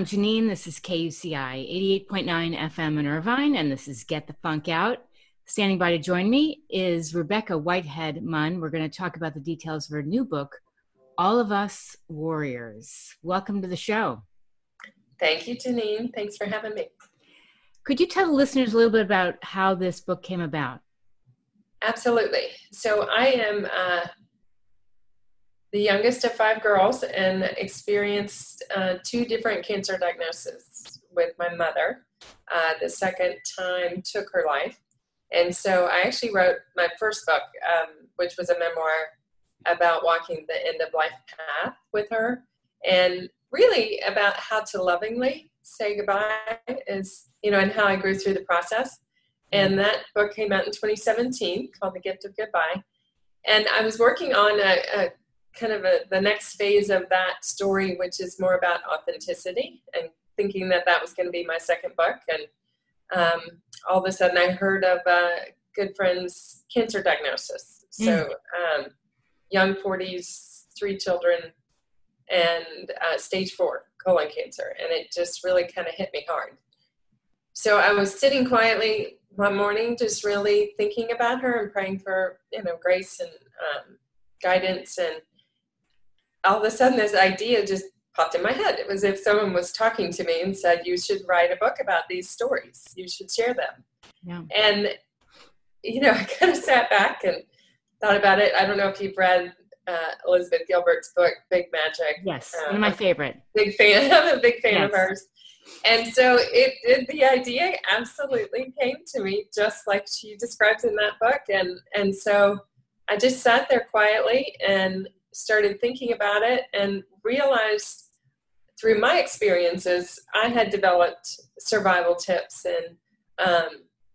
I'm Janine. This is KUCI 88.9 FM in Irvine, and this is Get the Funk Out. Standing by to join me is Rebecca Whitehead Munn. We're going to talk about the details of her new book, All of Us Warriors. Welcome to the show. Thank you, Janine. Thanks for having me. Could you tell the listeners a little bit about how this book came about? Absolutely. So, I am uh, the youngest of five girls and experienced uh, two different cancer diagnoses with my mother. Uh, the second time took her life. And so I actually wrote my first book, um, which was a memoir about walking the end of life path with her and really about how to lovingly say goodbye is, you know, and how I grew through the process. And that book came out in 2017 called The Gift of Goodbye. And I was working on a, a kind of a, the next phase of that story, which is more about authenticity and thinking that that was going to be my second book. And um, all of a sudden, I heard of a good friend's cancer diagnosis. Hmm. So, um, young 40s, three children, and uh, stage four colon cancer. And it just really kind of hit me hard. So, I was sitting quietly one morning, just really thinking about her and praying for, you know, grace and um, guidance and all of a sudden this idea just popped in my head. It was if someone was talking to me and said, You should write a book about these stories, you should share them. Yeah. And, you know, I kind of sat back and thought about it. I don't know if you've read uh, Elizabeth Gilbert's book, Big Magic. Yes, one of my favorite. Big fan. I'm a big fan yes. of hers. And so it, it, the idea absolutely came to me just like she describes in that book. And, and so I just sat there quietly and started thinking about it and realized through my experiences, I had developed survival tips and, um,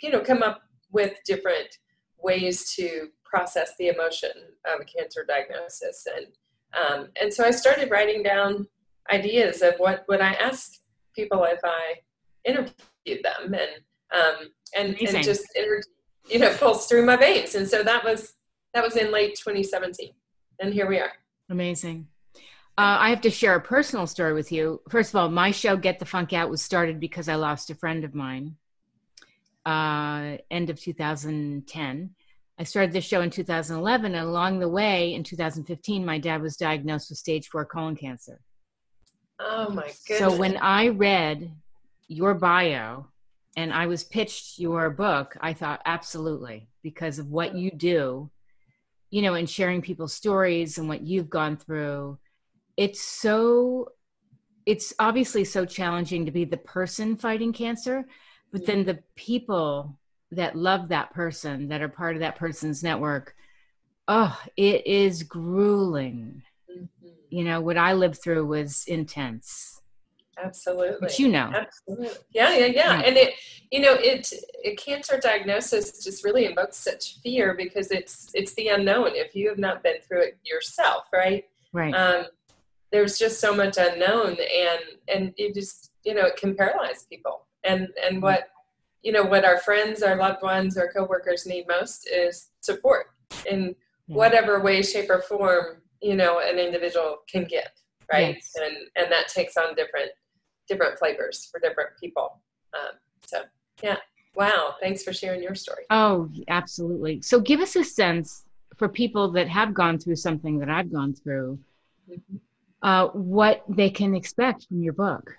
you know, come up with different ways to process the emotion of a cancer diagnosis. And, um, and so I started writing down ideas of what would I ask people if I interviewed them and, um, and, and just, you know, pulse through my veins. And so that was, that was in late 2017 and here we are. Amazing. Uh, I have to share a personal story with you. First of all, my show Get the Funk Out was started because I lost a friend of mine. Uh, end of 2010. I started this show in 2011, and along the way, in 2015, my dad was diagnosed with stage four colon cancer. Oh my goodness! So when I read your bio and I was pitched your book, I thought absolutely because of what you do you know, and sharing people's stories and what you've gone through, it's so it's obviously so challenging to be the person fighting cancer, but then the people that love that person, that are part of that person's network, oh, it is grueling. Mm-hmm. You know, what I lived through was intense. Absolutely. But you know. Absolutely. Yeah, yeah, yeah. And it, you know, it, a cancer diagnosis just really invokes such fear because it's it's the unknown. If you have not been through it yourself, right? Right. Um, there's just so much unknown, and and it just you know it can paralyze people. And and what you know what our friends, our loved ones, our coworkers need most is support in whatever way, shape, or form you know an individual can give right yes. and and that takes on different different flavors for different people. Um, so, yeah. Wow. Thanks for sharing your story. Oh, absolutely. So, give us a sense for people that have gone through something that I've gone through, mm-hmm. uh, what they can expect from your book.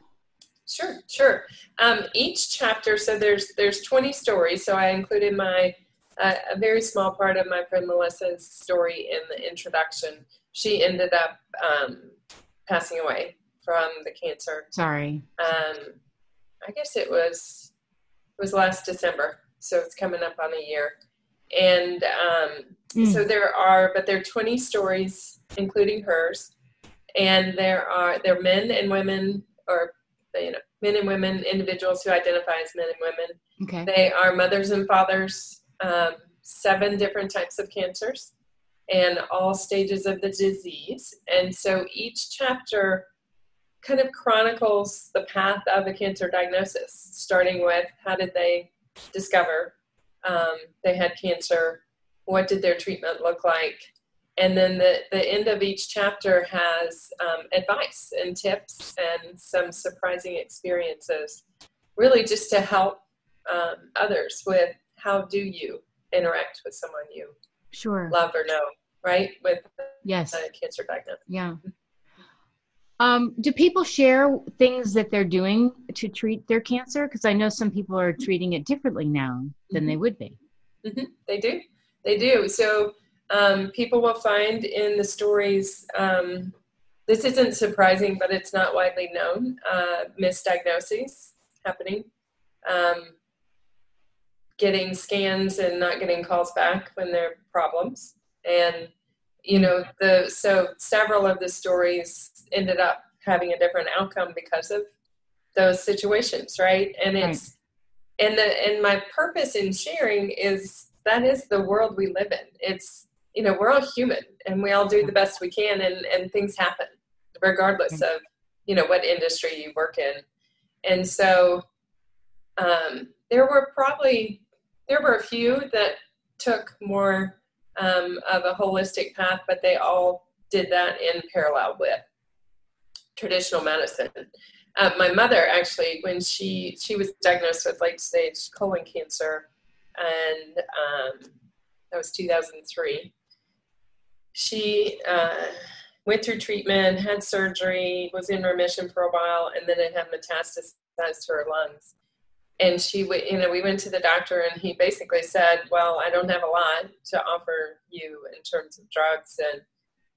Sure, sure. Um, each chapter, so there's there's 20 stories. So I included my uh, a very small part of my friend Melissa's story in the introduction. She ended up um, passing away from the cancer. Sorry. Um, I guess it was it was last December, so it's coming up on a year. And um, mm. so there are, but there are 20 stories, including hers, and there are there are men and women, or you know, men and women, individuals who identify as men and women. Okay. They are mothers and fathers, um, seven different types of cancers, and all stages of the disease. And so each chapter kind of chronicles the path of a cancer diagnosis, starting with how did they discover um, they had cancer, what did their treatment look like, and then the, the end of each chapter has um, advice and tips and some surprising experiences really just to help um, others with how do you interact with someone you sure. love or know right with yes. a cancer diagnosis. Yeah um, do people share things that they're doing to treat their cancer? Because i know some people are treating it differently now than mm-hmm. they would be. Mm-hmm. they do. They do. So um, people will find in the stories um, this isn't surprising but it's not widely known uh, misdiagnoses happening. Um, getting scans and not getting calls back when there are problems. And you know the so several of the stories ended up having a different outcome because of those situations right? And it's right. and the and my purpose in sharing is that is the world we live in. It's you know we're all human and we all do the best we can and and things happen regardless of you know what industry you work in. And so um, there were probably there were a few that took more um, of a holistic path, but they all did that in parallel with traditional medicine. Uh, my mother actually, when she she was diagnosed with late stage colon cancer, and um, that was 2003. She uh, went through treatment, had surgery, was in remission for a while, and then it had metastasized to her lungs and she you know we went to the doctor and he basically said well i don't have a lot to offer you in terms of drugs and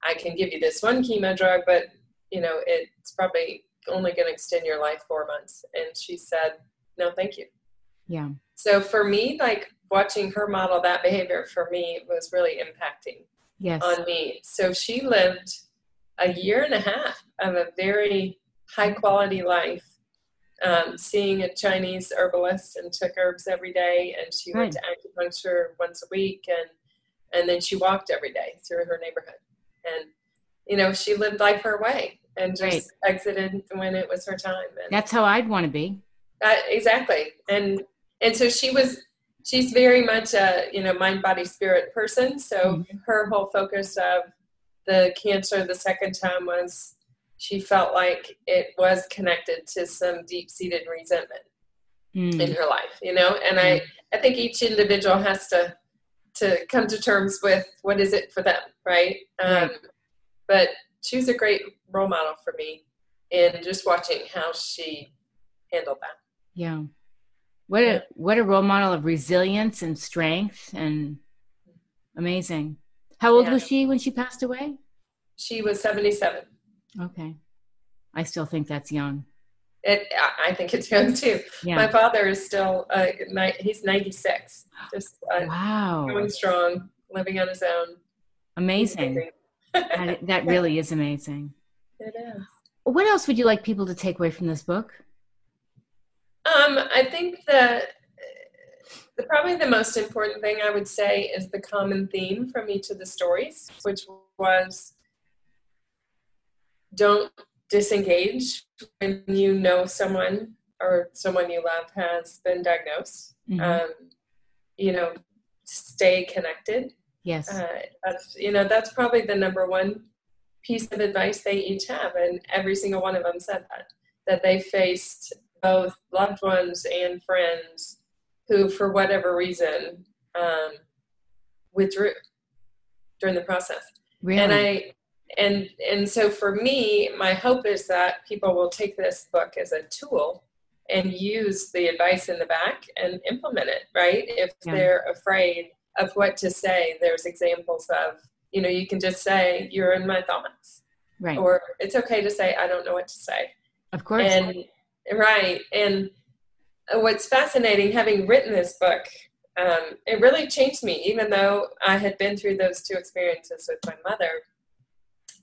i can give you this one chemo drug but you know it's probably only going to extend your life four months. And she said no thank you. Yeah. So for me like watching her model that behavior for me was really impacting yes. on me. So she lived a year and a half of a very high quality life um, seeing a Chinese herbalist and took herbs every day, and she right. went to acupuncture once a week, and and then she walked every day through her neighborhood, and you know she lived life her way and just right. exited when it was her time. And That's how I'd want to be. Uh, exactly, and and so she was. She's very much a you know mind body spirit person. So mm-hmm. her whole focus of the cancer the second time was she felt like it was connected to some deep seated resentment mm. in her life, you know? And mm. I, I think each individual has to to come to terms with what is it for them, right? Um, But she was a great role model for me in just watching how she handled that. Yeah. What a what a role model of resilience and strength and amazing. How old yeah. was she when she passed away? She was 77. Okay. I still think that's young. It, I think it's young too. Yeah. My father is still, uh, he's 96. Just uh, wow. going strong, living on his own. Amazing. that, that really is amazing. It is. What else would you like people to take away from this book? Um, I think that the, probably the most important thing I would say is the common theme from each of the stories, which was don't disengage when you know someone or someone you love has been diagnosed. Mm-hmm. Um, you know, stay connected. Yes. Uh, that's you know that's probably the number one piece of advice they each have, and every single one of them said that that they faced both loved ones and friends who, for whatever reason, um, withdrew during the process. Really? And I and and so for me my hope is that people will take this book as a tool and use the advice in the back and implement it right? If yeah. they're afraid of what to say there's examples of you know you can just say you're in my thoughts. Right. Or it's okay to say i don't know what to say. Of course. And right. And what's fascinating having written this book um, it really changed me even though i had been through those two experiences with my mother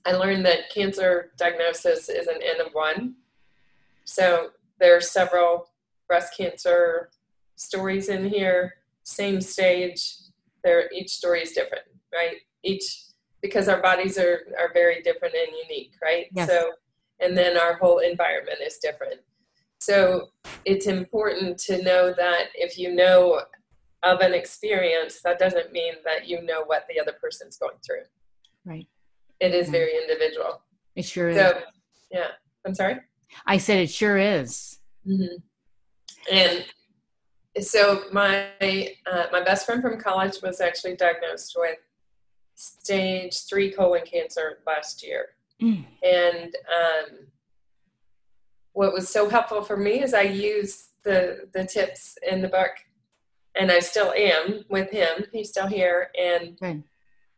I learned that cancer diagnosis is an N of one. So there are several breast cancer stories in here, same stage. There, each story is different, right? Each because our bodies are are very different and unique, right? Yes. So, and then our whole environment is different. So it's important to know that if you know of an experience, that doesn't mean that you know what the other person's going through Right. It is very individual. It sure is. So, yeah. I'm sorry. I said it sure is. hmm And so my uh, my best friend from college was actually diagnosed with stage three colon cancer last year. Mm. And um, what was so helpful for me is I used the the tips in the book, and I still am with him. He's still here, and Good.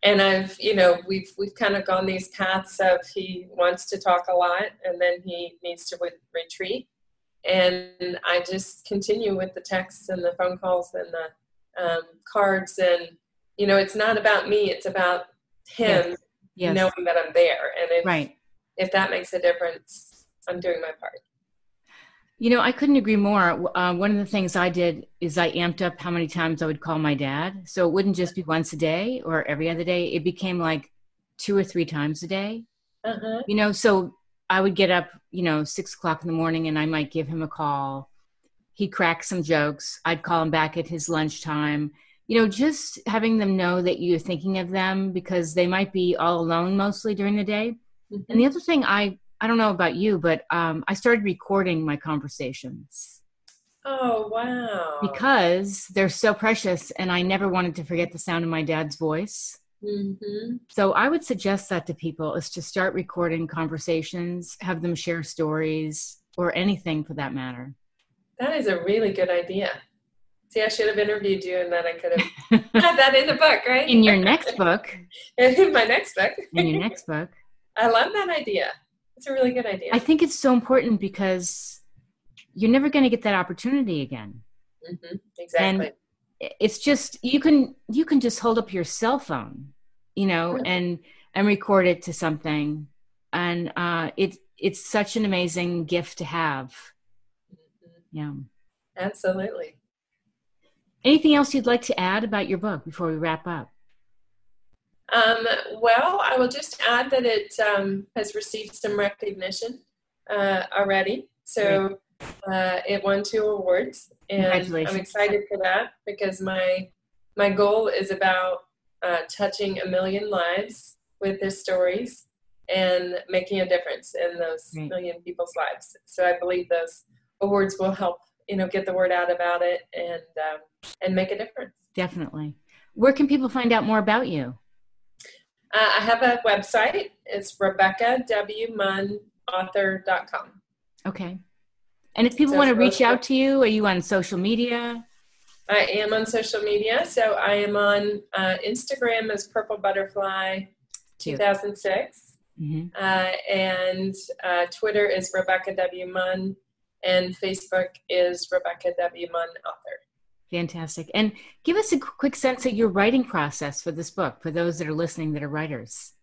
And I've you know we've we've kind of gone these paths of he wants to talk a lot, and then he needs to re- retreat, and I just continue with the texts and the phone calls and the um, cards, and you know it's not about me; it's about him Yes. knowing that I'm there, and if Right. if that makes a difference, I'm doing my part. You know, I couldn't agree more. Uh, one of the things I did is I amped up how many times I would call my dad. So it wouldn't just be once a day or every other day. It became like two or three times a day. Uh-huh. You know, so I would get up, you know, six o'clock in the morning and I might give him a call. He'd crack some jokes. I'd call him back at his lunchtime. You know, just having them know that you're thinking of them because they might be all alone mostly during the day. And the other thing I I don't know about you, but um, I started recording my conversations Oh wow! because they're so precious, and I never wanted to forget the sound of my dad's voice. hmm So I would suggest that to people is to start recording conversations, have them share stories or anything for that matter. that is a really good idea. See, I should have interviewed you, and then I could have had that in the book, right? In your next book, in my next book. in your next book, I love that idea. It's a really good idea. I think it's so important because you're never going to get that opportunity again. hmm Exactly. it's just you can you can just hold up your cell phone you know and and record it to something and uh it it's such an amazing gift to have Mhm. yeah Absolutely. anything else you'd like to add about your book before we wrap up Um, well, I will just add that it um, has received some recognition uh, already. So uh, it won two awards, and I'm excited for that because my my goal is about uh, touching a million lives with their stories and making a difference in those Right. million people's lives. So I believe those awards will help you know get the word out about it and um, and make a difference. definitely where can people find out more about you Uh, I have a website. It's RebeccaWMunnAuthor.com. okay and if people So want to reach out to you are you on social media I am on social media. So I am on uh, Instagram as Purple Butterfly too 2006. hmm Uh, and uh, Twitter is Rebecca W. Munn. And Facebook is Rebecca W. Munn Author. Fantastic and give us a quick sense of your writing process for this book for those that are listening that are writers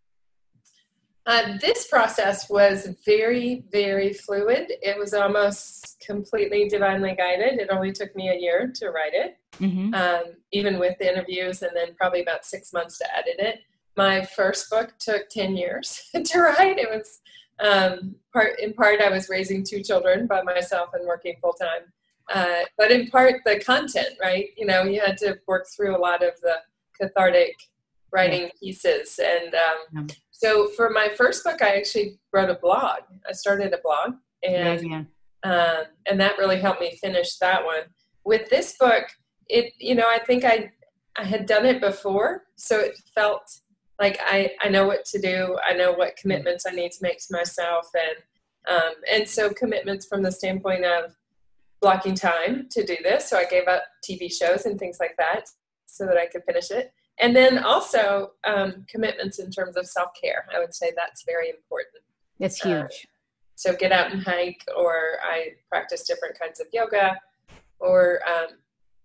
Uh, this process was very, very fluid. It was almost completely divinely guided. It only took me a year to write it. hmm um, even with the interviews, and then probably about six months to edit it. My first book took 10 years to write. It was um, part in part I was raising two children by myself and working full time, uh, but in part the content, right? You know, you had to work through a lot of the cathartic writing pieces, and um, Yeah. so for my first book, I actually wrote a blog. I started a blog, and yeah um, and that really helped me finish that one. With this book, it you know I think I I had done it before, so it felt like I I know what to do. I know what commitments I need to make to myself, and um, and so commitments from the standpoint of blocking time to do this. So I gave up TV shows and things like that so that I could finish it. And then also um, commitments in terms of self care. I would say that's very important. that's Uh, huge So get out and hike, or I practice different kinds of yoga, or um,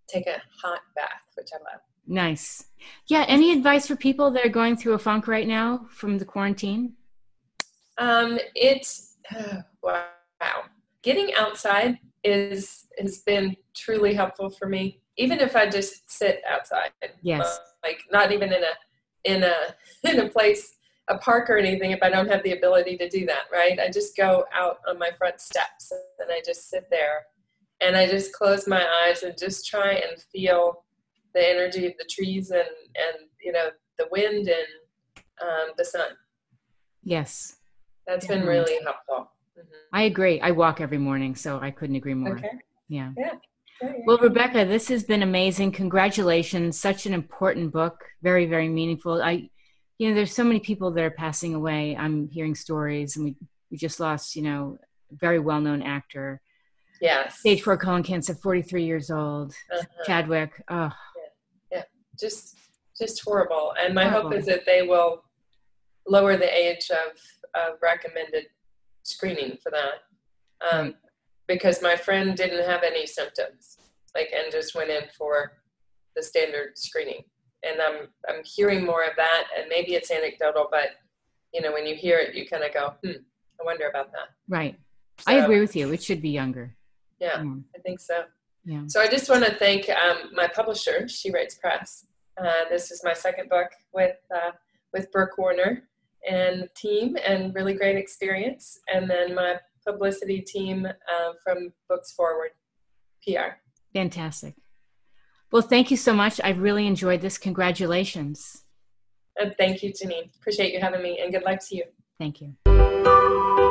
take a hot bath, which I love. Nice. Yeah. Any advice for people that are going through a funk right now from the quarantine? Um, it's wow. Getting outside is has been truly helpful for me. Even if I just sit outside, Yes. like not even in a in a in a place, a park or anything. If I don't have the ability to do that, right? I just go out on my front steps and I just sit there, and I just close my eyes and just try and feel the energy of the trees and and you know the wind and um, the sun. Yes. That's been really helpful. Mm-hmm. I agree. I walk every morning, so I couldn't agree more. Okay. Yeah. Yeah. Well, Rebecca, this has been amazing. Congratulations. Such an important book. Very, very meaningful. I, you know, there's so many people that are passing away. I'm hearing stories, and we, we just lost, you know, a very well known actor. Yes. Stage four colon cancer, 43 years old. Uh-huh. Chadwick. Oh. Yeah. yeah. Just, just horrible. And my horrible. hope is that they will lower the age of, of recommended screening for that. Um, because my friend didn't have any symptoms, like, and just went in for the standard screening. And I'm I'm hearing more of that, and maybe it's anecdotal, but you know, when you hear it, you kind of go, hmm, I wonder about that. Right. So, I agree with you. It should be younger. Yeah, yeah. I think so. Yeah. So I just want to thank um, my publisher, She Writes Press. Uh, this is my second book with uh, with Brooke Warner and team, and really great experience. And then my publicity team uh, from Books Forward PR. Fantastic. Well, thank you so much. I've really enjoyed this. Congratulations. And thank you, Janine. Appreciate you having me, and good luck to you. Thank you.